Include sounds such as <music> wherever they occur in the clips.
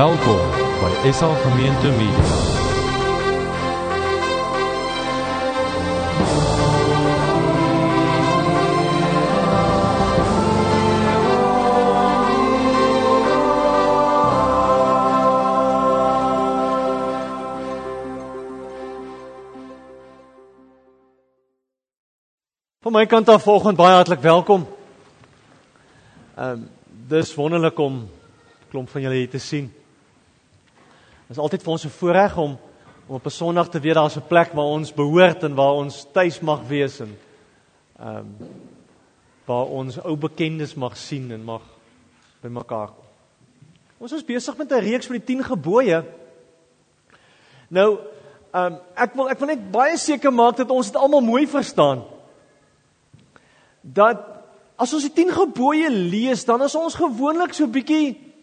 Welkom by SA Gemeente Media. Van my kant af vanoggend baie hartlik welkom. Ehm um, dis wonderlik om klomp van julle hier te sien. Dit is altyd vir ons 'n voorreg om om op 'n Sondag te weet daar's 'n plek waar ons behoort en waar ons tuis mag wees en ehm um, waar ons ou bekendes mag sien en mag by mekaar kom. Ons is besig met 'n reeks van die 10 gebooie. Nou, ehm um, ek wil ek wil net baie seker maak dat ons dit almal mooi verstaan dat as ons die 10 gebooie lees, dan is ons gewoonlik so bietjie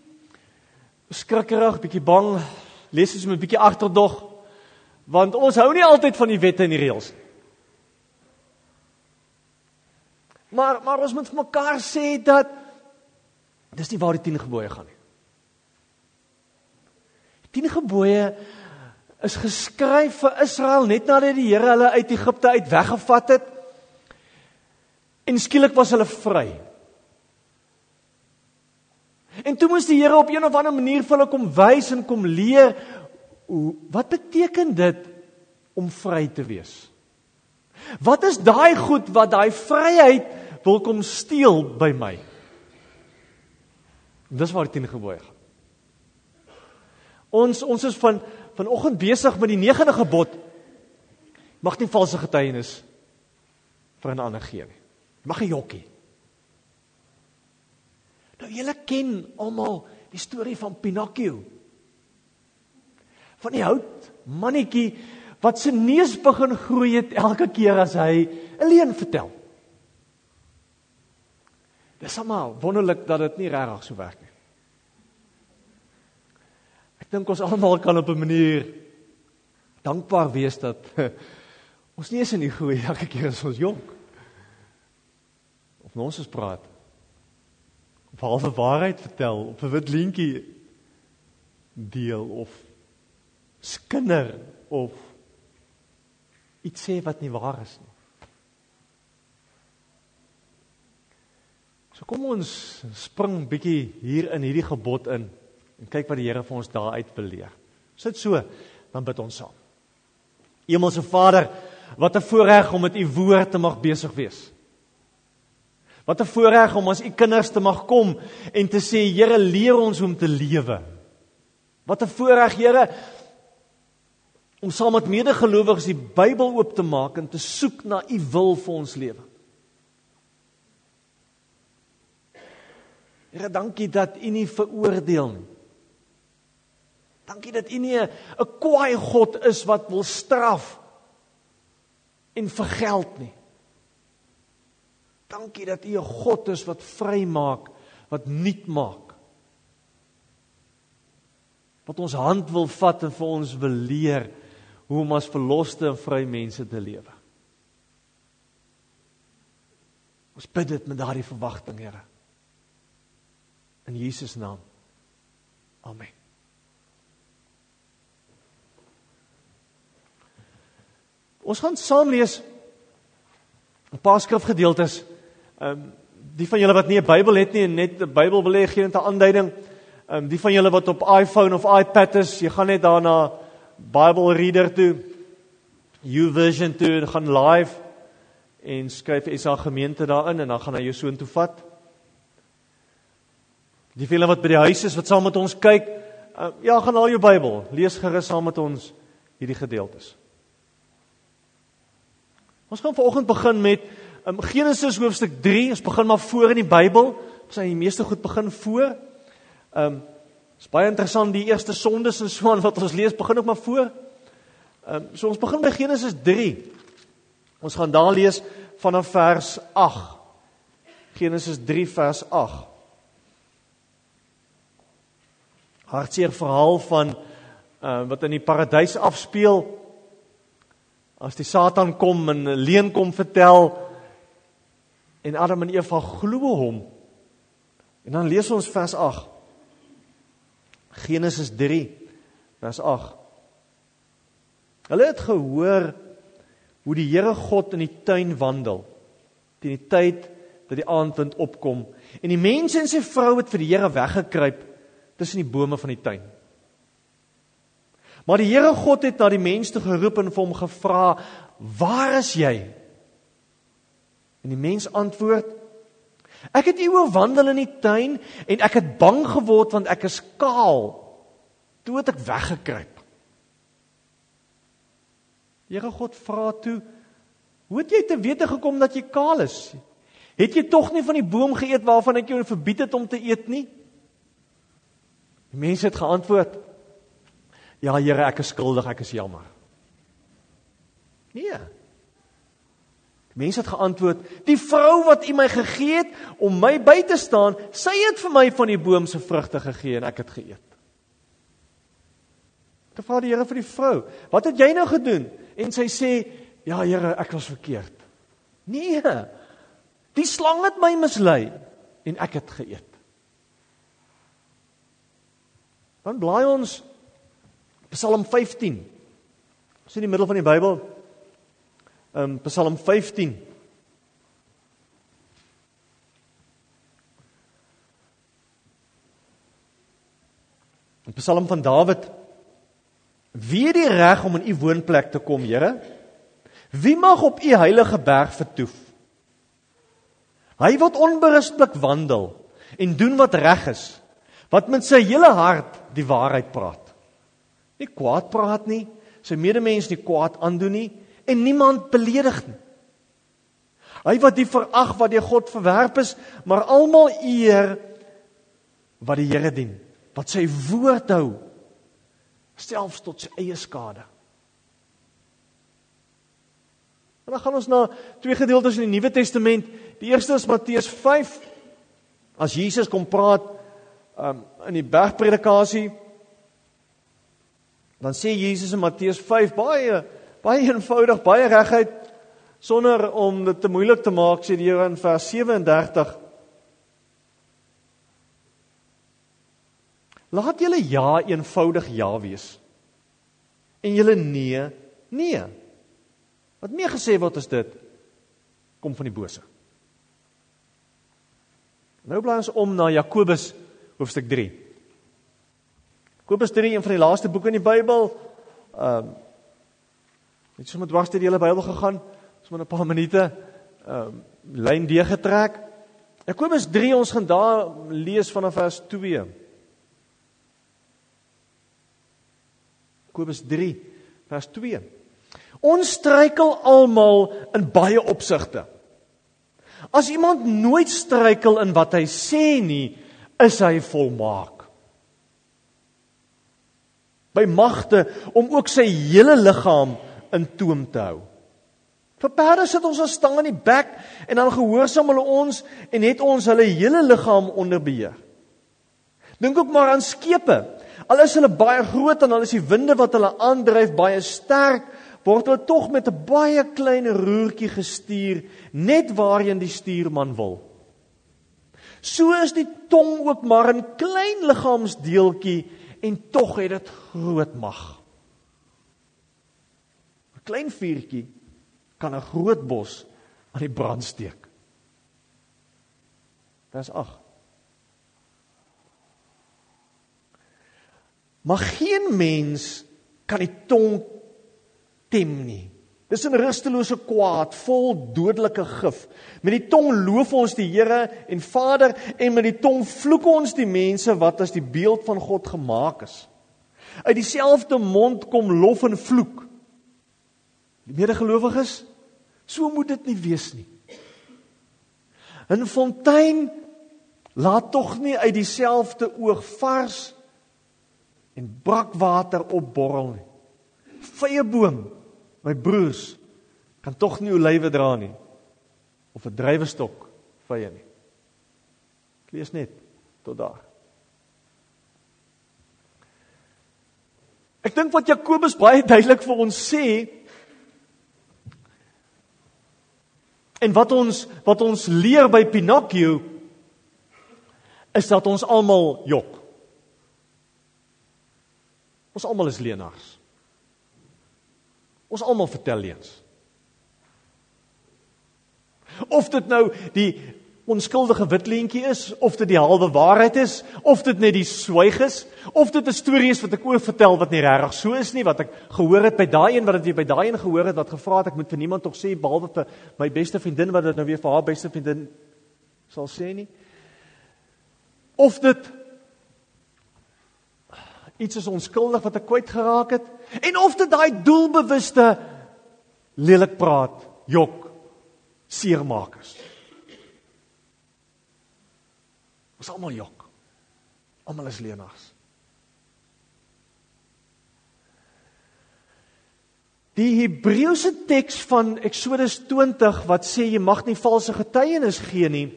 skrikkerig, bietjie bang, lees ons met 'n bietjie agterdog, want ons hou nie altyd van die wette en die reëls nie. Maar maar ons moet vir mekaar sê dat dis nie waar die 10 gebooie gaan nie. Die 10 gebooie is geskryf vir Israel net nadat die Here hulle uit Egipte uit weggevat het En skielik was hulle vry. En toe moes die Here op een of ander manier vir hulle kom wys en kom leer hoe wat beteken dit om vry te wees? Wat is daai goed wat daai vryheid wil kom steel by my? Dis waar 10 gebooie gaan. Ons ons is van vanoggend besig met die 9de gebod. Mag nie valse getuienis vir 'n ander gee nie. Mag 'n jokkie. Nou julle ken almal die storie van Pinocchio. Van die hout mannetjie wat se neus begin groei het elke keer as hy 'n leuen vertel. Dis almal wonderlik dat dit nie regtig so werk nie. Ek dink ons almal kan op 'n manier dankbaar wees dat <laughs> ons neus in die groei elke keer as ons jonk nonsens praat. Of halfe waarheid vertel, of 'n wit leentjie deel of skinder of iets sê wat nie waar is nie. So kom ons spring bietjie hier in hierdie gebod in en kyk wat die Here vir ons daar uit wil leer. Sit so, dan bid ons saam. Hemelse Vader, wat 'n voorreg om met u woord te mag besig wees. Wat 'n voorreg om as u kinders te mag kom en te sê Here leer ons hoe om te lewe. Wat 'n voorreg Here om saam met medegelowiges die Bybel oop te maak en te soek na u wil vir ons lewe. Here dankie dat u nie veroordeel nie. Dankie dat u nie 'n kwaai God is wat wil straf en vergeld nie. Dankie dat U 'n God is wat vrymaak, wat nuut maak. Wat ons hand wil vat en vir ons wil leer hoe om as verloste en vry mense te lewe. Ons bid dit met daardie verwagting, Here. In Jesus naam. Amen. Ons gaan saam lees 'n paar skrifgedeeltes Ehm um, die van julle wat nie 'n Bybel het nie en net 'n Bybel wil hê gee net 'n aanduiding. Ehm um, die van julle wat op iPhone of iPad is, jy gaan net daarna Bible Reader toe. YouVersion toe, gaan live en skryf SA gemeente daarin en dan gaan hy jou so intoe vat. Die vele wat by die huis is wat saam met ons kyk, uh, ja, gaan al jou Bybel, lees gerus saam met ons hierdie gedeeltes. Ons gaan vanoggend begin met Um, Genesis hoofstuk 3, ons begin maar voor in die Bybel. Ons sien die meeste goed begin voor. Ehm um, is baie interessant die eerste sondes en so aan wat ons lees begin ook maar voor. Ehm um, so ons begin by Genesis 3. Ons gaan daar lees vanaf vers 8. Genesis 3 vers 8. Hartseer verhaal van ehm uh, wat in die paradys afspeel. As die Satan kom en 'n leuen kom vertel, en Adam en Eva glo hom. En dan lees ons vers 8. Genesis 3 vers 8. Hulle het gehoor hoe die Here God in die tuin wandel teen die tyd dat die aandwind opkom en die mense en sy vrou het vir die Here weggekruip tussen die bome van die tuin. Maar die Here God het na die mens toe geroep en vir hom gevra: "Waar is jy?" En die mens antwoord: "Ek het uur wandel in die tuin en ek het bang geword want ek is kaal. Toe het ek weggekruip." Here God vra toe: "Hoe het jy te wete gekom dat jy kaal is? Het jy tog nie van die boom geëet waarvan ek jou verbied het om te eet nie?" Die mens het geantwoord: Ja Here, ek is skuldig, ek is jammer. Nee. Die mens het geantwoord: Die vrou wat U my gegee het om my by te staan, sy het vir my van die boom se vrugte gegee en ek het geëet. Toe vra die Here vir die vrou: "Wat het jy nou gedoen?" En sy sê: "Ja Here, ek was verkeerd." Nee. Die slang het my mislei en ek het geëet. Dan blaai ons Psalm 15. Ons in die middel van die Bybel. Um, Psalm 15. Die Psalm van Dawid. Wie het die reg om in u woonplek te kom, Here? Wie mag op u heilige berg vertoef? Hy wat onberusblik wandel en doen wat reg is, wat met sy hele hart die waarheid praat nie kwaad praat nie, sy medemens nie kwaad aandoen nie en niemand beledig nie. Hy wat die verag wat deur God verwerp is, maar almal eer wat die Here dien, wat sy woord hou, selfs tot sy eie skade. En dan gaan ons na twee gedeeltes in die Nuwe Testament. Die eerste is Matteus 5. As Jesus kom praat um, in die bergpredikasie Dan sê Jesus in Matteus 5 baie baie eenvoudig, baie reguit sonder om dit te moeilik te maak sê die Here in vers 37 Laat julle ja eenvoudig ja wees. En julle nee, nee. Wat meer gesê word is dit kom van die bose. Nou blaai ons om na Jakobus hoofstuk 3. Kobus 3 een van die laaste boeke in die Bybel. Ehm um, net so met dwars deur die hele Bybel gegaan. Ons moet 'n paar minute ehm um, lyn D getrek. Jakobus 3 ons gaan daar lees vanaf vers 2. Jakobus 3 vers 2. Ons struikel almal in baie opsigte. As iemand nooit struikel in wat hy sê nie, is hy volmaak by magte om ook sy hele liggaam in toom te hou. Vir perde sit ons 'n stang in die bek en dan gehoorsaam hulle ons en het ons hulle hele liggaam onder beheer. Dink ook maar aan skepe. Al is hulle baie groot en al is die winde wat hulle aandryf baie sterk, word hulle tog met 'n baie klein roertjie gestuur net waarheen die stuurman wil. So is die tong ook maar 'n klein liggaamsdeeltjie en tog het dit groot mag. Klein vuurtjie kan 'n groot bos aan die brand steek. Vers 8. Maar geen mens kan die tong tem nie. Dis 'n rustelose kwaad, vol dodelike gif. Met die tong loof ons die Here en Vader en met die tong vloek ons die mense wat as die beeld van God gemaak is. Uit dieselfde mond kom lof en vloek. Die medegelowiges, so moet dit nie wees nie. 'n Fontein laat tog nie uit dieselfde oog vars en brakwater opborrel nie. Vye boom my broers kan tog nie olywe dra nie of 'n drywestok vye nie. Ek lees net tot daar. Ek dink wat Jakobus baie duidelik vir ons sê en wat ons wat ons leer by Pinocchio is dat ons almal jok. Ons almal is leenaars. Ons almal vertel leuns. Of dit nou die onskuldige wit leentjie is of dit die halwe waarheid is of dit net die swyg is of dit 'n storie is wat ek oor vertel wat nie regtig so is nie wat ek gehoor het by daai een wat dit by daai een gehoor het wat gevra het ek moet vir niemand tog sê behalwe vir my beste vriendin wat dit nou weer vir haar beste vriendin sal sê nie. Of dit iets is onskuldig wat ek kwyt geraak het en of dit daai doelbewuste lelik praat jok seermakers Ons almal jok. Almal is leenaars. Die Hebreëse teks van Eksodus 20 wat sê jy mag nie valse getuienis gee nie,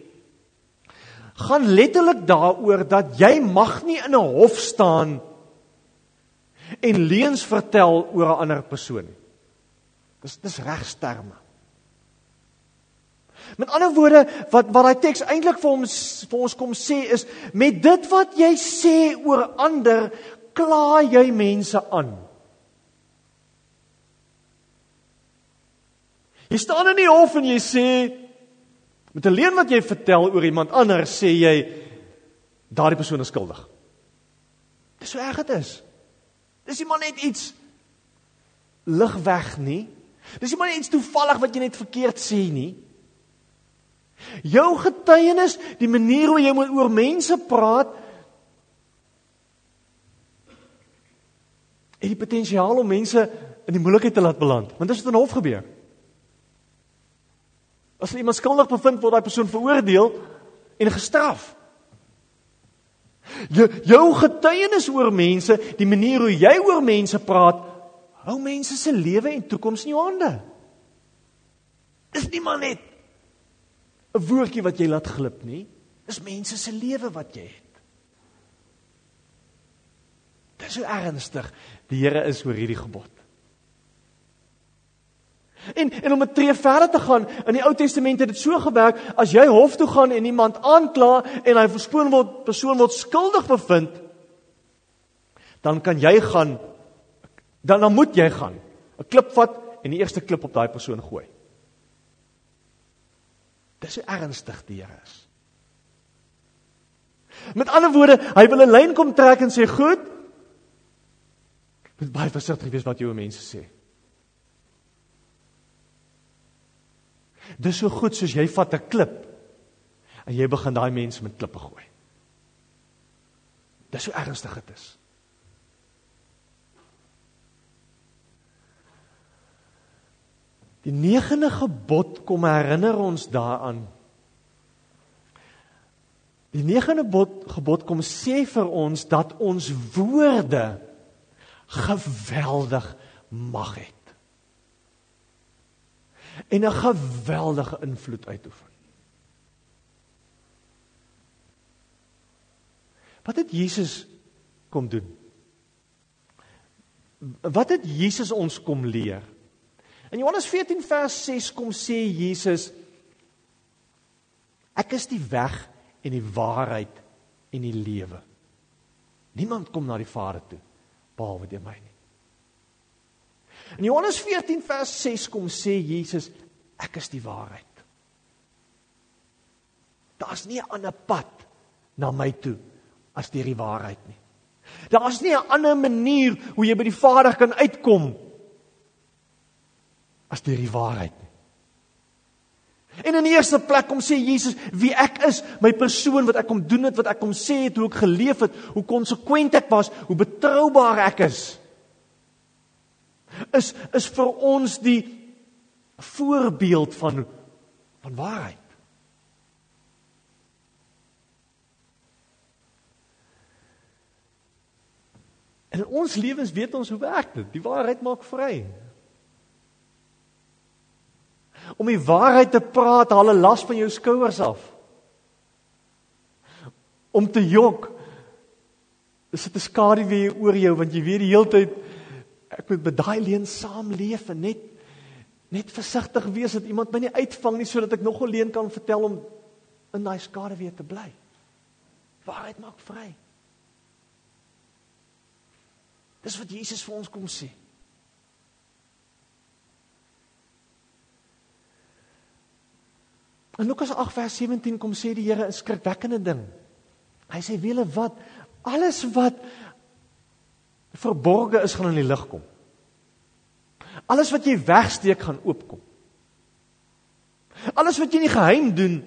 gaan letterlik daaroor dat jy mag nie in 'n hof staan en leuns vertel oor 'n ander persoon nie. Dis dis regsterme. Met ander woorde wat wat daai teks eintlik vir ons vir ons kom sê is met dit wat jy sê oor ander kla jy mense aan. Jy staan in die hof en jy sê met 'n leuen wat jy vertel oor iemand anders sê jy daardie persoon is skuldig. Dis so erg dit is. Dis nie maar net iets lig weg nie. Dis nie maar net iets toevallig wat jy net verkeerd sê nie. Jou getuienis, die manier hoe jy met oor mense praat, het die potensiaal om mense in die moeilikheid te laat beland. Want dit het in hof gebeur. As iemand skuldig bevind word, daai persoon veroordeel en gestraf. Jou jou getuienis oor mense, die manier hoe jy oor mense praat, hou mense se lewe en toekoms in jou hande. Dis nie maar net 'n woordjie wat jy laat glip nie. Dis mense se lewe wat jy het. Dit is so ernstig. Die Here is oor hierdie gebod. En en om 'n tree verder te gaan, in die Ou Testament het dit so gewerk, as jy hof toe gaan en iemand aankla en hy verspoon word, persoon word skuldig bevind, dan kan jy gaan dan dan moet jy gaan, 'n klip vat en die eerste klip op daai persoon gooi. Dis hoe ernstig die Here is. Met ander woorde, hy wil 'n lyn kom trek en sê, "Goed. Moet baie versigtig wees wat jy oor mense sê." Dis so goed soos jy vat 'n klip en jy begin daai mense met klippe gooi. Dis hoe ernstig dit is. Die negende gebod kom herinner ons daaraan. Die negende gebod, gebod kom sê vir ons dat ons woorde geweldig mag het. En 'n geweldige invloed uitoefen. Wat het Jesus kom doen? Wat het Jesus ons kom leer? In Johannes 14 vers 6 kom sê Jesus Ek is die weg en die waarheid en die lewe. Niemand kom na die Vader toe behalwe deur my nie. In Johannes 14 vers 6 kom sê Jesus ek is die waarheid. Daar's nie 'n ander pad na my toe as deur die waarheid nie. Daar's nie 'n ander manier hoe jy by die Vader kan uitkom as deur die waarheid nie. En in die eerste plek kom sê Jesus wie ek is, my persoon wat ek kom doen het, wat ek kom sê het, hoe ek geleef het, hoe konsekwent ek was, hoe betroubaar ek is. Is is vir ons die voorbeeld van van waarheid. En in ons lewens weet ons hoe werk dit. Die waarheid maak vry om die waarheid te praat, haal 'n las van jou skouers af. Om te jok. Dis 'n skadu weer oor jou want jy weet die hele tyd ek moet met daai leen saamleef en net net versigtig wees dat iemand my nie uitvang nie sodat ek nog 'n leen kan vertel om in daai skadu weer te bly. Waarheid maak vry. Dis wat Jesus vir ons kom sê. In Lukas 8 vers 17 kom sê die Here 'n skrikwekkende ding. Hy sê wiele wat alles wat verborge is gaan in die lig kom. Alles wat jy wegsteek gaan oopkom. Alles wat jy nie geheim doen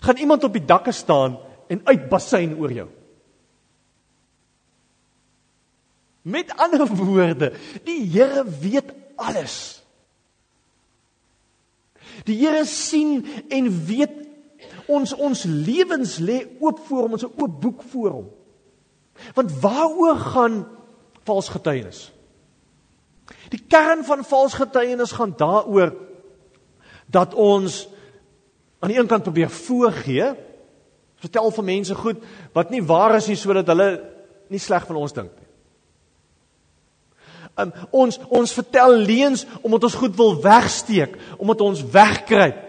gaan iemand op die dakke staan en uitbasyn oor jou. Met ander woorde, die Here weet alles. Die Here sien en weet ons ons lewens lê oop voor hom, ons 'n oop boek voor hom. Want waaroor gaan vals getuienis? Die kern van vals getuienis gaan daaroor dat ons aan die een kant probeer voorgee, vertel vir mense goed wat nie waar is nie sodat hulle nie sleg van ons dink nie. Um, ons ons vertel leuns omdat ons goed wil wegsteek, omdat ons wegkruip.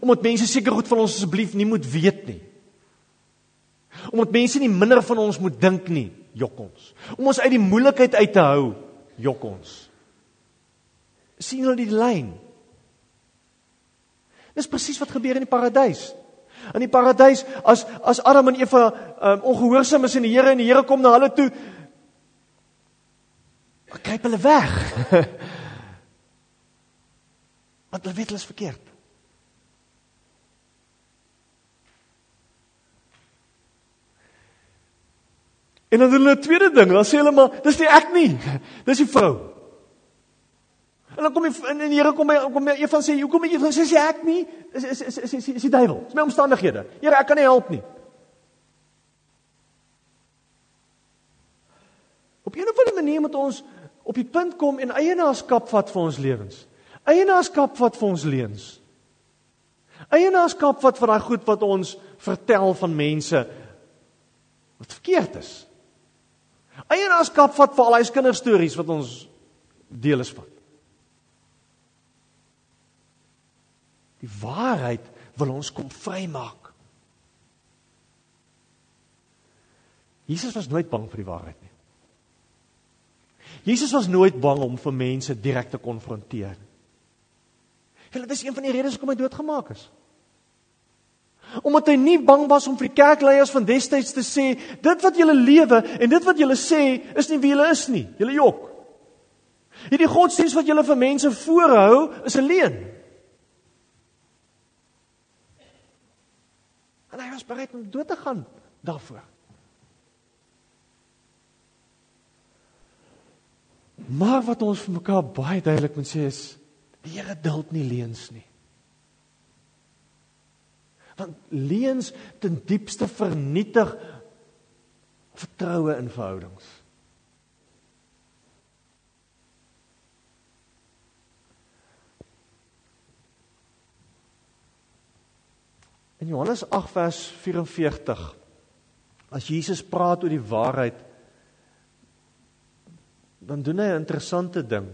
Omdat mense seker goed van ons asseblief nie moet weet nie. Omdat mense nie minder van ons moet dink nie, jok ons. Om ons uit die moeilikheid uit te hou, jok ons. sien hulle die lyn? Dis presies wat gebeur in die paradys. In die paradys as as Adam en Eva um, ongehoorsaam is aan die Here en die Here kom na hulle toe, Maar kruip hulle weg. <laughs> Want hulle weet hulle is verkeerd. En dan doen hulle 'n tweede ding, dan sê hulle maar dis nie ek nie. Dis die vrou. En dan kom die en die Here kom by kom by een van sê hoekom het jy van sê sê ek nie? Is is is is is, is die duiwel. Dis my omstandighede. Here, ek kan nie help nie. Op 'n of ander manier moet ons op die punt kom en eienaarskap vat vir ons lewens. Eienaarskap vat vir ons leuns. Eienaarskap vat vir daai goed wat ons vertel van mense wat verkeerd is. Eienaarskap vat vir al daai kinderstories wat ons deel is van. Die waarheid wil ons kom vrymaak. Jesus was nooit bang vir die waarheid nie. Jesus was nooit bang om vir mense direk te konfronteer. Hulle dis een van die redes hoekom hy doodgemaak is. Omdat hy nie bang was om vir die kerkleiers van destyds te sê dit wat julle lewe en dit wat julle sê is nie wie julle is nie. Julle jok. Hierdie godsdienst wat julle vir mense voorhou is 'n leuen. En hy was bereid om dood te gaan daarvoor. Maar wat ons vir mekaar baie duidelik moet sê is die Here duld nie leuns nie. Want leuns ten diepste vernietig vertroue in verhoudings. In Johannes 8 vers 44 as Jesus praat oor die waarheid dan doen hy 'n interessante ding.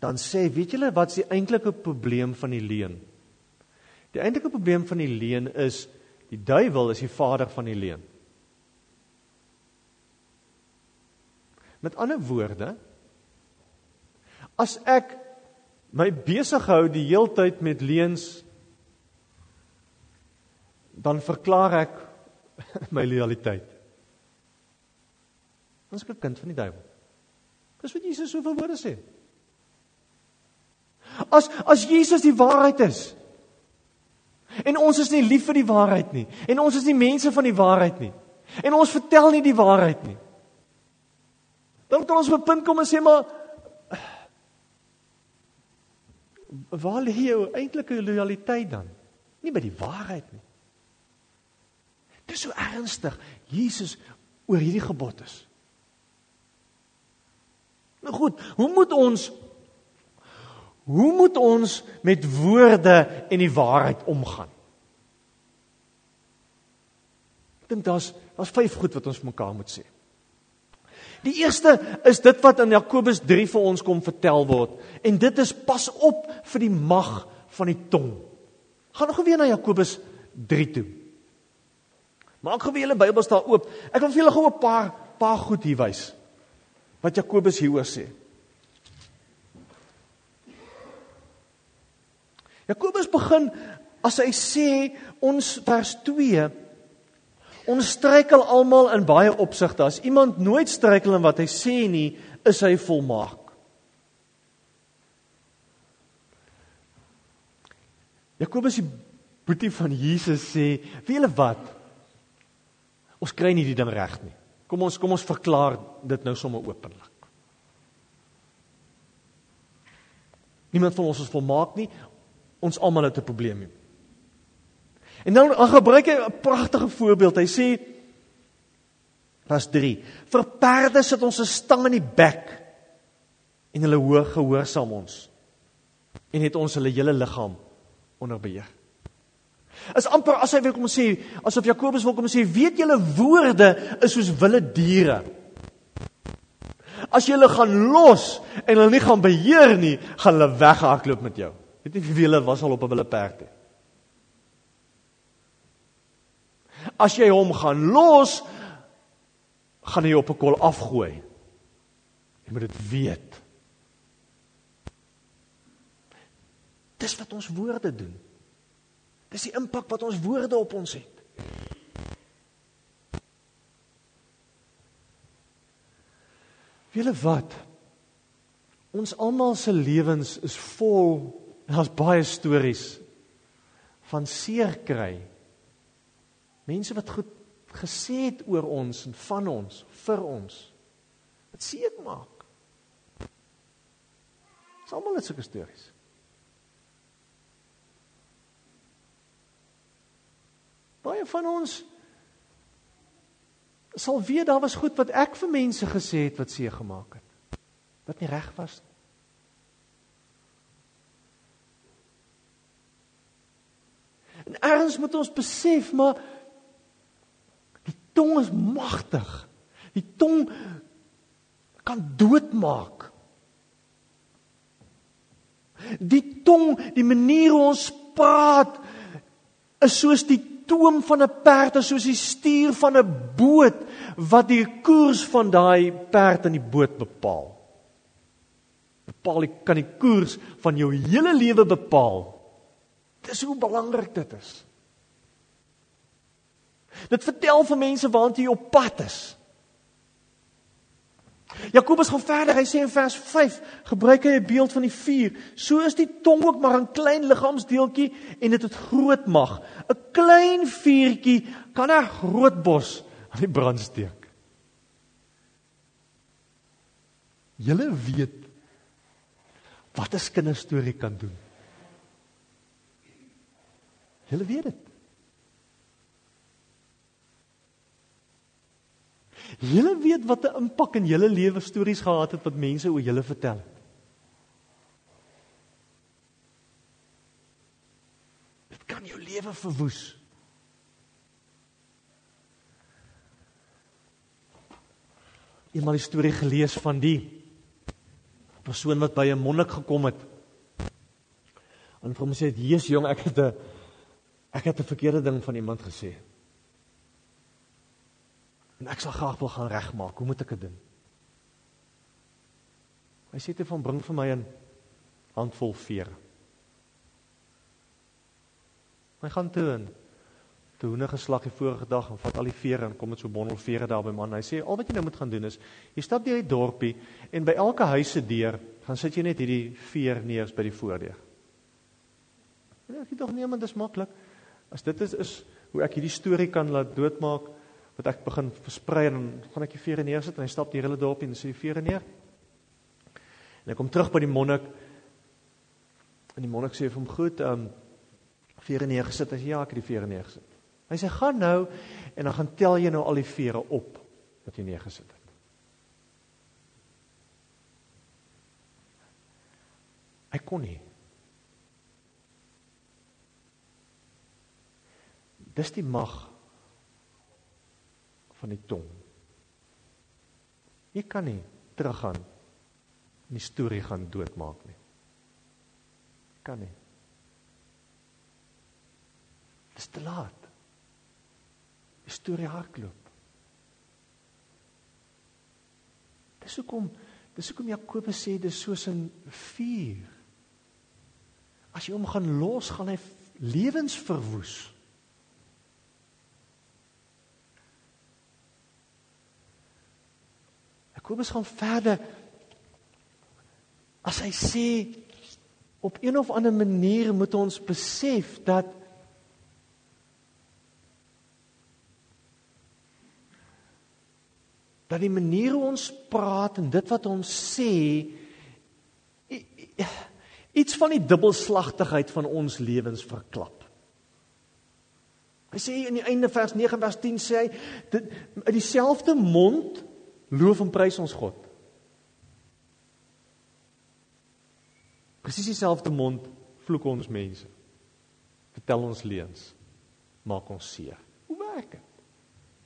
Dan sê, weet julle wat is die eintlike probleem van die leuen? Die eintlike probleem van die leuen is die duiwel is die vader van die leuen. Met ander woorde, as ek my besig hou die heeltyd met leuns dan verklaar ek <laughs> my loyaliteit. Ons is 'n kind van die duiwel. Dis wat Jesus soveel woorde sê. As as Jesus die waarheid is en ons is nie lief vir die waarheid nie en ons is nie mense van die waarheid nie en ons vertel nie die waarheid nie. Dan kan ons op 'n punt kom en sê maar waar lê jou eintlike lojaliteit dan? Nie by die waarheid nie. Dis so ernstig Jesus oor hierdie gebod is. Nou goed, hoe moet ons hoe moet ons met woorde en die waarheid omgaan? Ek dink daar's daar's vyf goed wat ons mekaar moet sê. Die eerste is dit wat in Jakobus 3 vir ons kom vertel word en dit is pas op vir die mag van die tong. Gaan nog weer na Jakobus 3 toe. Maak gou weer julle Bybels daar oop. Ek wil vir julle gou 'n paar paar goed hier wys. Wat Jakobus hieroor sê. Jakobus begin as hy sê ons vers 2 ons struikel almal in baie opsigte. As iemand nooit struikel in wat hy sê nie, is hy volmaak. Jakobus die boetie van Jesus sê, "Wie julle wat? Ons kry nie die ding reg nie. Kom ons kom ons verklaar dit nou sommer openlik. Niemand van ons is volmaak nie. Ons almal het 'n probleem. En dan dan gebruik hy 'n pragtige voorbeeld. Hy sê vers 3: Vir perde sit ons 'n stang in die bek en hulle hoor gehoorsaam ons en het ons hulle hele liggaam onder beheer. Is amper as hy wil kom sê, asof Jakobus wil kom sê, weet julle woorde is soos wilde diere. As jy hulle gaan los en hulle nie gaan beheer nie, gaan hulle weghardloop met jou. Weet nie wie hulle was al op 'n wilde perd nie. As jy hom gaan los, gaan hy op 'n kol afgooi. Jy moet dit weet. Dis wat ons woorde doen. Dis die impak wat ons woorde op ons het. Wiele wat? Ons almal se lewens is vol daar's baie stories van seer kry. Mense wat goed gesê het oor ons en van ons, vir ons. Wat seer maak. Ons almal het sulke stories. Baie van ons sal weet daar was goed wat ek vir mense gesê het wat seer gemaak het. Wat nie reg was nie. En erns moet ons besef maar die tong is magtig. Die tong kan doodmaak. Die tong, die manier hoe ons praat is soos die toom van 'n perd is soos die stuur van 'n boot wat die koers van daai perd in die boot bepaal. Bepaal kan die koers van jou hele lewe bepaal. Dis hoe belangrik dit is. Dit vertel vir mense waantoe jy op pad is. Jakobus gaan verder. Hy sê in vers 5 gebruik hy 'n beeld van die vuur. So is die tong ook maar 'n klein liggaamsdeeltjie en dit het groot mag. 'n Klein vuurtjie kan 'n groot bos aan die brand steek. Julle weet wat 'n kinderstorie kan doen. Julle weet dit. Julle weet wat 'n impak in julle lewe stories gehad het wat mense oor julle vertel het. Dit kan jou lewe verwoes. Eenmal die storie gelees van die persoon wat by 'n monnik gekom het. En hom sê: "Jesus jong, ek het 'n ek het 'n verkeerde ding van iemand gesê." En ek sal graag wil gaan regmaak. Hoe moet ek dit doen? Hy sê te van bring vir my 'n handvol vere. Hy gaan toe en toe hoene geslag die vorige dag en vat al die vere en kom met so bondel vere daar by man. Hy sê al wat jy nou moet gaan doen is jy stap deur die dorpie en by elke huis se deur gaan sit jy net hierdie veer neer by die voordeur. En ek tog nee man, dis maklik. As dit is is hoe ek hierdie storie kan laat doodmaak wat ek begin versprei en gaan ek die vere neersit en hy stap die hele dorp en sê die vere neer. En ek kom terug by die monnik. En die monnik sê vir hom: "Goed, ehm um, vere neergesit." Hy sê: "Ja, ek het die vere neergesit." Hy sê: "Gaan nou en dan gaan tel jy nou al die vere op wat jy neergesit het." Hy kon nie. Dis die mag van die tong. Jy kan nie teruggaan en die storie gaan doodmaak nie. Kan nie. Dis te laat. die storie hardloop. Dis hoekom dis hoekom Jakobus sê dis soos 'n vuur. As jy hom gaan los, gaan hy lewens verwoes. Jakobus gaan verder as hy sê op een of ander manier moet ons besef dat dat die manier hoe ons praat en dit wat ons sê iets van die dubbelslagtigheid van ons lewens verklap. Hy sê in die einde vers 9 vers 10 sê hy dit uit dieselfde mond loof en prys ons God. Presies dieselfde mond vloek ons mense. Vertel ons leuns. Maak ons seer. Hoe werk dit?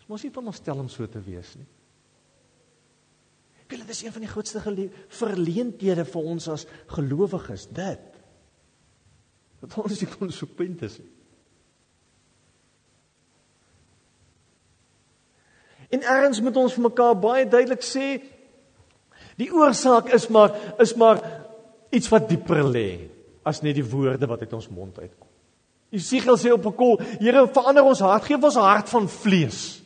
Ons mos nie van ons stel om so te wees nie. Dit is een van die grootste verleenthede vir ons as gelowiges, dit. Dat ons nie konsekwent is nie. En erns moet ons vir mekaar baie duidelik sê die oorsaak is maar is maar iets wat dieper lê as net die woorde wat uit ons mond uitkom. Jesegiel sê op 'n kol, Here, verander ons hart, gee ons 'n hart van vlees.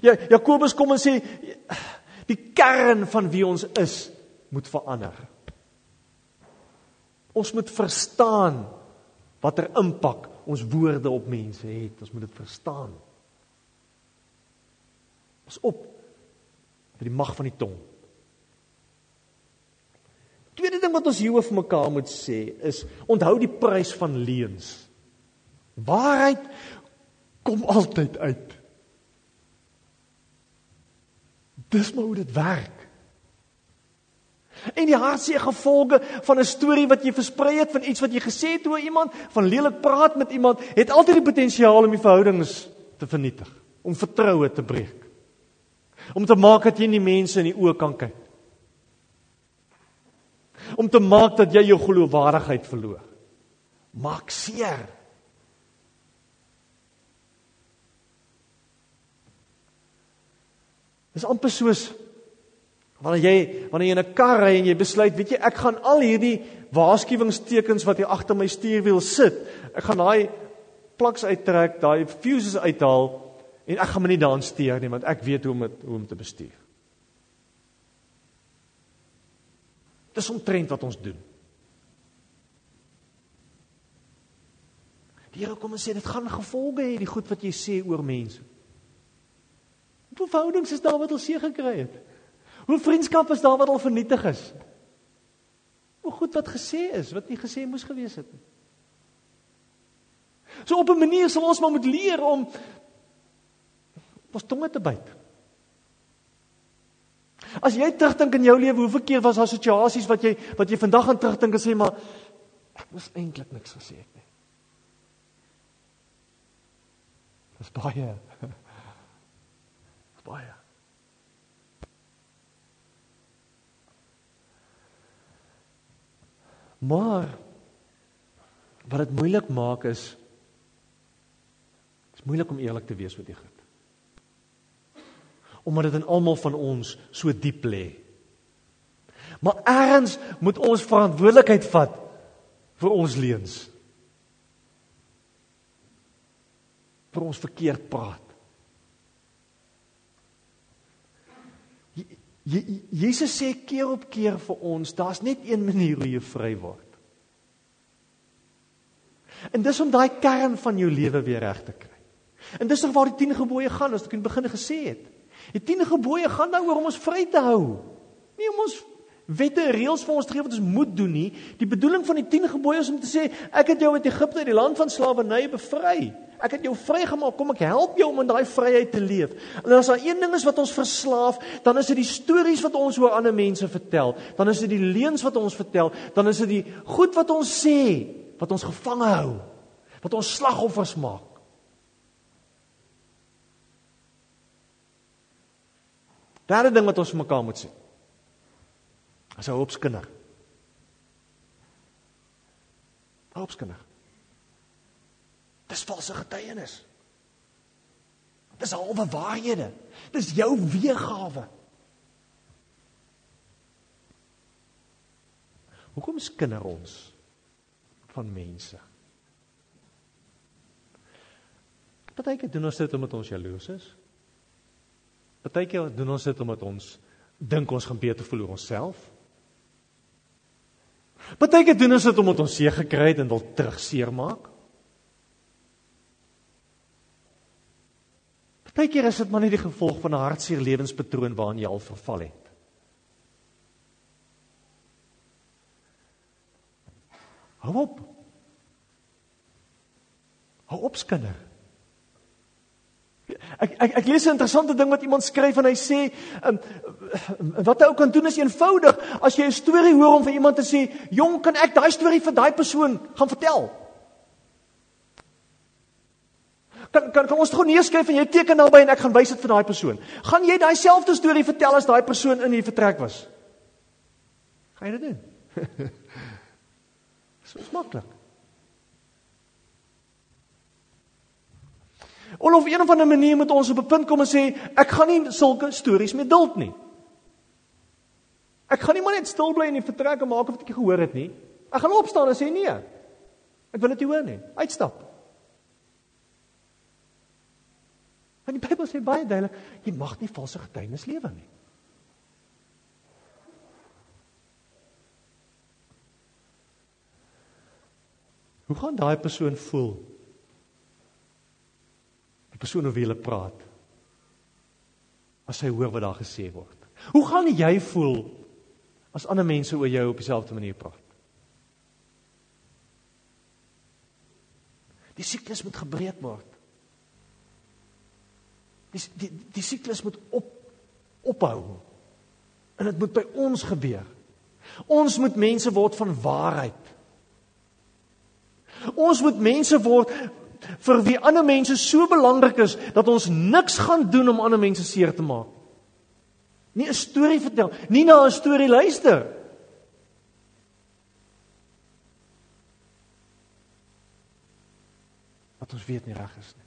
Ja Jakobus kom en sê die kern van wie ons is moet verander. Ons moet verstaan watter impak ons woorde op mense het. Ons moet dit verstaan. Pas op vir die mag van die tong. Tweede ding wat ons hier oor mekaar moet sê is onthou die prys van leuns. Waarheid kom altyd uit. Dis maar hoe dit werk. En die hartseer gevolge van 'n storie wat jy versprei het van iets wat jy gesê het oor iemand, van lelik praat met iemand, het altyd die potensiaal om die verhoudings te vernietig, om vertroue te breek. Om te maak dat jy nie mense in die oë kan kyk. Om te maak dat jy jou geloofwaardigheid verloor. Maak seer. Dis amper soos wanneer jy wanneer jy in 'n kar ry en jy besluit, weet jy, ek gaan al hierdie waarskuwingstekens wat hier agter my stuurwiel sit, ek gaan daai plaks uittrek, daai fuses uithaal en ek gaan my nie daaraan steur nie want ek weet hoe om het, hoe om te bestuur. Dis omtrent wat ons doen. Die Here kom en sê dit gaan gevolge hê die goed wat jy sê oor mense. Hoe verhoudings is daar wat al seë gekry het? Hoe vriendskap is daar wat al vernietig is? Hoe goed wat gesê is, wat nie gesê moes gewees het nie. So op 'n manier sal ons maar moet leer om ons tonge te byt. As jy terugdink in jou lewe, hoeveel keer was daar situasies wat jy wat jy vandag aan terugdink en sê maar ek moes eintlik niks gesê het nie. Dis baie <laughs> baie. Maar wat dit moeilik maak is is moeilik om eerlik te wees met die goed. Omdat dit in almal van ons so diep lê. Maar eers moet ons verantwoordelikheid vat vir ons leuns. vir ons verkeerd praat. Jesus sê keer op keer vir ons, daar's net een manier hoe jy vry word. En dis om daai kern van jou lewe weer reg te kry. En dis nog waar die 10 gebooie gaan, as ek in die begin gesê het. Die 10 gebooie gaan daaroor om ons vry te hou. Nie om ons wette en reëls vir ons te gee wat ons moet doen nie. Die bedoeling van die 10 gebooie is om te sê ek het jou uit Egipte uit die land van slawerny bevry. Ek het jou vrygemaak, kom ek help jou om in daai vryheid te leef. En as daar een ding is wat ons verslaaf, dan is dit die stories wat ons oor ander mense vertel. Dan is dit die leuns wat ons vertel, dan is dit die goed wat ons sê wat ons gevange hou, wat ons slagoffers maak. Derde ding wat ons mekaar moet sê. As 'n hoopskinder. Hoopskinder. Dis valse getuienis. Dis halwe waarhede. Dis jou weergawe. Hoekom skinder ons van mense? Partykeer doen ons dit omdat ons jaloers is. Partykeer doen ons dit omdat ons dink ons gaan beter voel oor onsself. Partykeer doen ons dit omdat ons seer gekry het en wil terugseer maak. Partykeer is dit maar net die gevolg van 'n hartseer lewenspatroon waarin jy al verval het. Hou op. Hou op skinder. Ek ek ek lees 'n interessante ding wat iemand skryf en hy sê um, wat hy ook kan doen is eenvoudig as jy 'n storie hoor om vir iemand te sê, "Jong, kan ek daai storie vir daai persoon gaan vertel?" Kan kan kan ons gou neerskryf en jy teken naby en ek gaan wys dit vir daai persoon. Gaan jy daai selfde storie vertel as daai persoon in die vertrek was? Gaan jy dit doen? <laughs> Dis maklik. Of op 'n of ander manier moet ons op 'n punt kom en sê ek gaan nie sulke stories meer duld nie. Ek gaan nie maar net stil bly in die vertrek en maak of ek gehoor het nie. Ek gaan opstaan en sê nee. Ek wil dit nie hoor nie. Uitstap. Want die Bybel sê baie duidelik, jy mag nie valse getuienis lewe nie. Hoe gaan daai persoon voel persoon oor wie hulle praat as hy hoor wat daar gesê word. Hoe gaan jy voel as ander mense oor jou op dieselfde manier praat? Die siklus moet gebreek word. Die die die siklus moet op ophou. En dit moet by ons gebeur. Ons moet mense word van waarheid. Ons moet mense word vir wie ander mense so belangrik is dat ons niks gaan doen om ander mense seer te maak. Nie 'n storie vertel, nie na 'n storie luister. Wat ons weet nie reg is nie.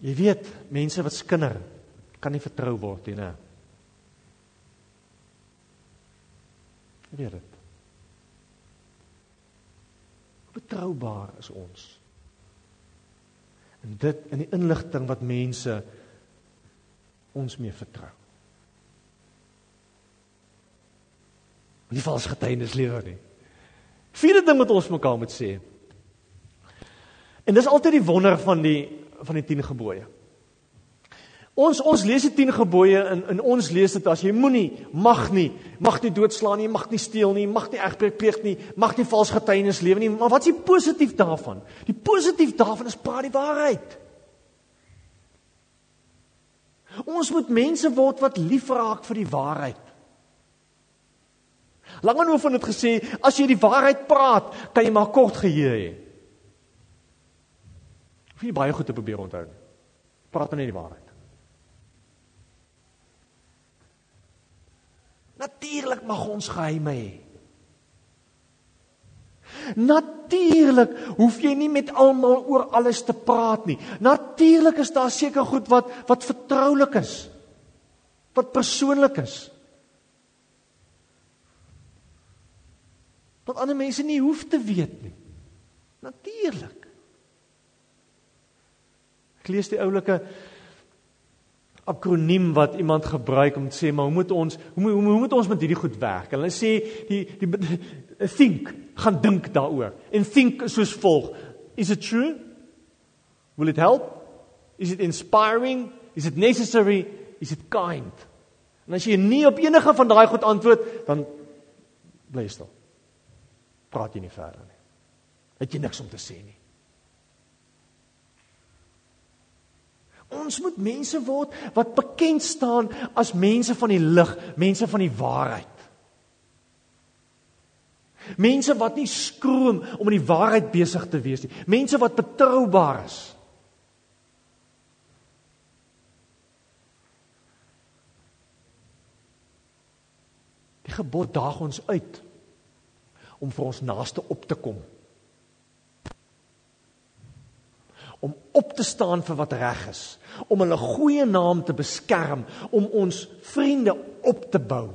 Jy weet, mense wat skinder kan nie vertrou word nie, né? Weet dit. Betroubaar is ons. En dit in die inligting wat mense ons mee vertrou. Nie vals getuienis lewer nie. Vierde ding wat ons mekaar moet sê. En dis altyd die wonder van die van die 10 gebooie. Ons ons lees die 10 gebooie in in ons lees dit as jy moenie, mag nie, mag nie doodslaan nie, mag nie steel nie, mag nie egbreek pleeg nie, mag nie vals getuienis lewe nie. Maar wat is die positief daarvan? Die positief daarvan is praat die waarheid. Ons moet mense word wat lief raak vir die waarheid. Langeoor van dit gesê, as jy die waarheid praat, kan jy maar kort geheue hê. Hoef jy baie goed te probeer onthou. Praat net die waarheid. Natuurlik mag ons geheime hê. Natuurlik hoef jy nie met almal oor alles te praat nie. Natuurlik is daar seker goed wat wat vertroulik is. Wat persoonlik is. Wat ander mense nie hoef te weet nie. Natuurlik. Ek lees die oulike akroniem wat iemand gebruik om te sê maar hoe moet ons hoe moet, hoe moet ons met hierdie goed werk? Hulle sê die, die think gaan dink daaroor. En think soos volg: Is it true? Will it help? Is it inspiring? Is it necessary? Is it kind? En as jy nie op enige van daai goed antwoord, dan bly jy stil. Praat jy nie verder nie. Het jy niks om te sê nie. Ons moet mense word wat bekend staan as mense van die lig, mense van die waarheid. Mense wat nie skroom om met die waarheid besig te wees nie. Mense wat betroubaar is. Die gebod daag ons uit om vir ons naaste op te kom. Om op te staan vir wat reg is, om hulle goeie naam te beskerm, om ons vriende op te bou.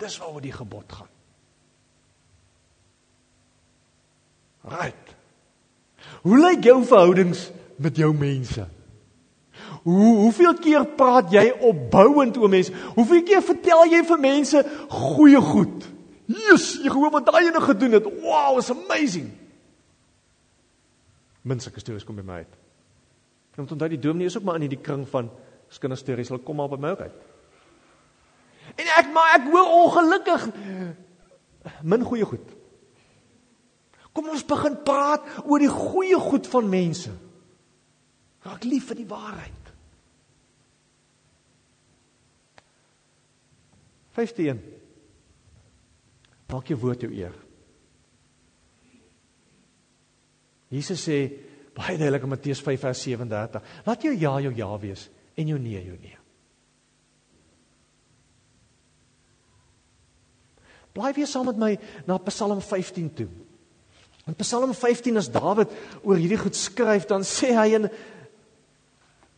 Dis waaroor die gebod gaan. Right. Hoe lyk jou verhoudings met jou mense? Hoe hoeveel keer praat jy opbouend oor mense? Hoeveel keer vertel jy vir mense goeie goed? Jesus, jy hoor wat daai ene gedoen het. Wow, it's amazing. Mense stories kom by my uit. Ek moet onthou die dominee is ook maar in hierdie kring van kinderstories. Hulle kom maar by my ook uit. En ek maar ek hoor ongelukkig min goeie goed. Kom ons begin praat oor die goeie goed van mense. Raak lief vir die waarheid. 15 Maak jou woord jou eer. Jesus sê baie duidelik in Matteus 5 vers 37, laat jou ja jou ja wees en jou nee jou nee. Bly weer saam met my na Psalm 15 toe. In Psalm 15 as Dawid oor hierdie goed skryf, dan sê hy 'n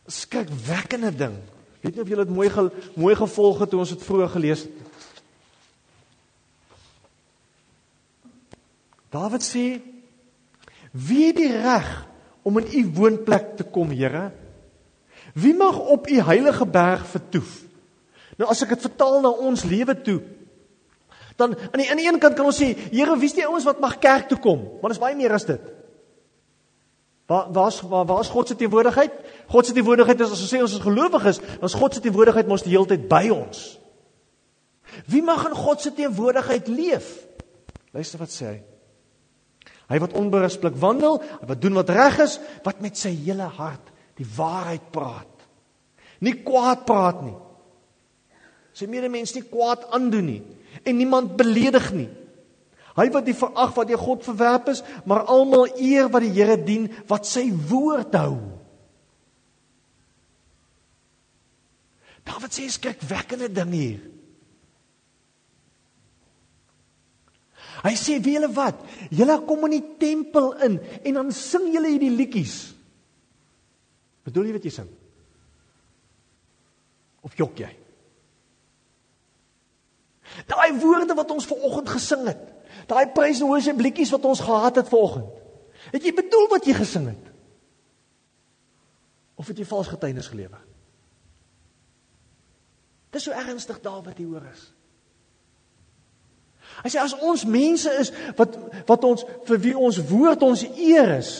skrikwekkende ding. Weet nie of julle dit mooi ge, mooi gevolg het toe ons dit vroeër gelees het. Dawid sê: "Wie het die reg om in u woonplek te kom, Here? Wie mag op u heilige berg vertoef?" Nou as ek dit vertaal na ons lewe toe, dan aan die aan die een kant kan ons sê, Here, wie's die ouens wat mag kerk toe kom? Want dit is baie meer as dit. Waar waar's waar waar's God se teenwoordigheid? God se teenwoordigheid is as ons sê ons is gelowiges, dan is God se teenwoordigheid mos die hele tyd by ons. Wie mag in God se teenwoordigheid leef? Luister wat sê hy. Hy wat onberusblik wandel, wat doen wat reg is, wat met sy hele hart die waarheid praat. Nie kwaad praat nie. Sy medemens nie kwaad aandoen nie en niemand beledig nie. Hy wat die verag wat deur God verwerp is, maar almal eer wat die Here dien wat sy woord hou. Dawid sê skrik wekkende ding hier. Hy sê wie julle wat? Julle kom in die tempel in en dan sing julle hierdie liedjies. Bedoel jy wat jy sing? Of jok jy? Daai woorde wat ons ver oggend gesing het. Daai praise and worship liedjies wat ons gehad het vanoggend. Het jy bedoel wat jy gesing het? Of het jy vals getuienis gelewer? Dis so ernstig Dawid hier hoor is. Hy sê as ons mense is wat wat ons vir wie ons woord ons eer is,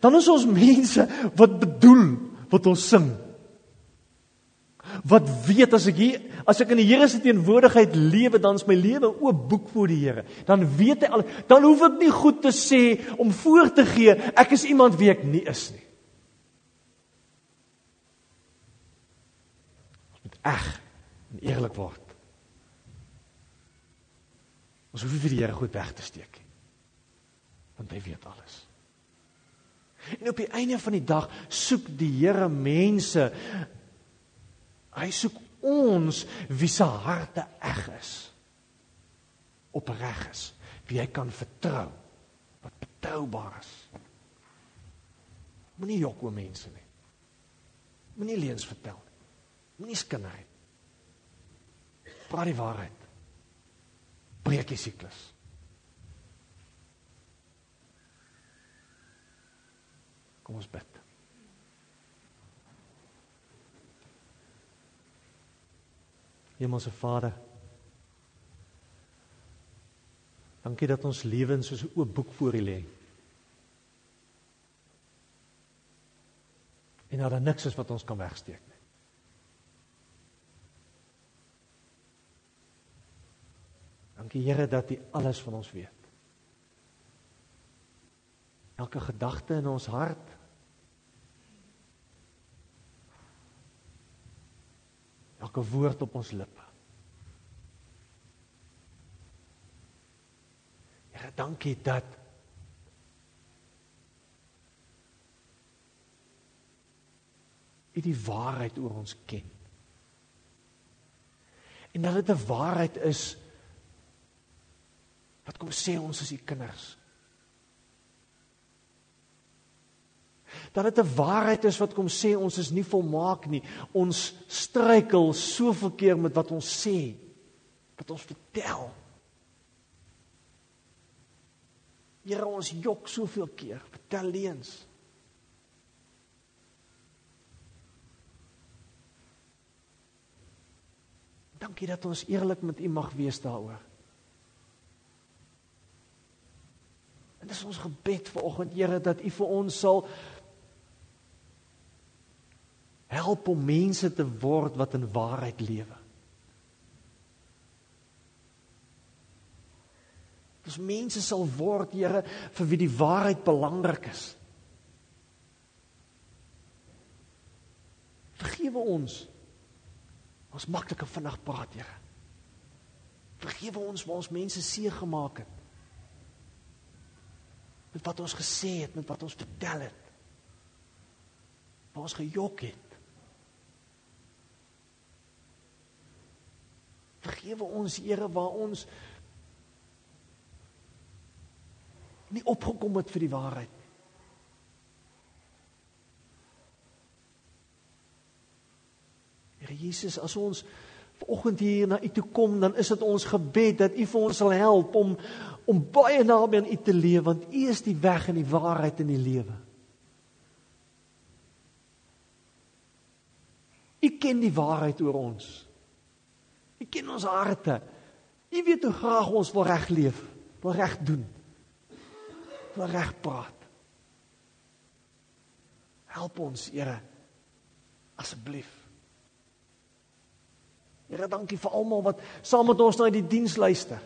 dan is ons mense wat bedoel wat ons sing wat weet as ek hier as ek in die Here se teenwoordigheid lewe dan is my lewe oop boek voor die Here. Dan weet hy al dan hoef ek nie goed te sê om voor te gee ek is iemand wie ek nie is nie. Ons moet eg en eerlik word. Ons hoef nie vir die Here goed weg te steek nie. Want hy weet alles. En op die einde van die dag soek die Here mense Hy soek ons wie se harte eg is. Opreg is, wie hy kan vertrou, wat betroubaar is. Moenie jok oor mense nie. Moenie leuns vertel nie. Moenie skinder nie. Praat die waarheid. Breek die siklus. Kom ons bid. Hemelse Vader. Dankie dat ons lewens soos 'n oop boek voor U lê. En dat daar niks is wat ons kan wegsteek Dankie Here dat U alles van ons weet. Elke gedagte in ons hart elke woord op ons lippe. Here, dankie dat U die waarheid oor ons ken. En dat dit 'n waarheid is wat kom sê ons is u kinders. Dat dit 'n waarheid is wat kom sê ons is nie volmaak nie. Ons struikel soveel keer met wat ons sê, wat ons vertel. Here ons jok soveel keer, vertel leuns. Dankie dat ons eerlik met U mag wees daaroor. En dis ons gebed vir oggend Here dat U vir ons sal help om mense te word wat in waarheid lewe. Dis mense sal word Here vir wie die waarheid belangrik is. Vergewe ons Ons maklike vinnig praat, Here. Vergewe ons waar ons mense seer gemaak het. Met wat ons gesê het, met wat ons vertel het. Waar ons gejok het. Vergewe ons, Here, waar ons nie opgekom het vir die waarheid Here Jesus, as ons vanoggend hier na U toe kom, dan is dit ons gebed dat U vir ons sal help om om baie naby aan U te leef want U is die weg en die waarheid en die lewe. U ken die waarheid oor ons. U ken ons harte. U weet hoe graag ons wil reg leef, wil reg doen. Wil reg praat. Help ons, Here. Asseblief. Here, dankie vir almal wat saam met ons na die diens luister.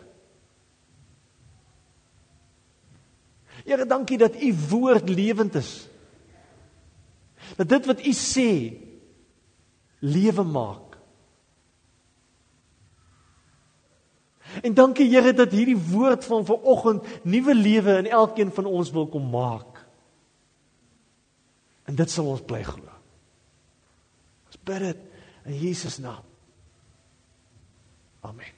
Here, dankie dat u woord lewend is. Dat dit wat u sê lewe maak. En dankie Here dat hierdie woord van vanoggend nuwe lewe in elkeen van ons wil kom maak. En dit sal ons bly glo. Ons bid dit in Jesus naam. Amen.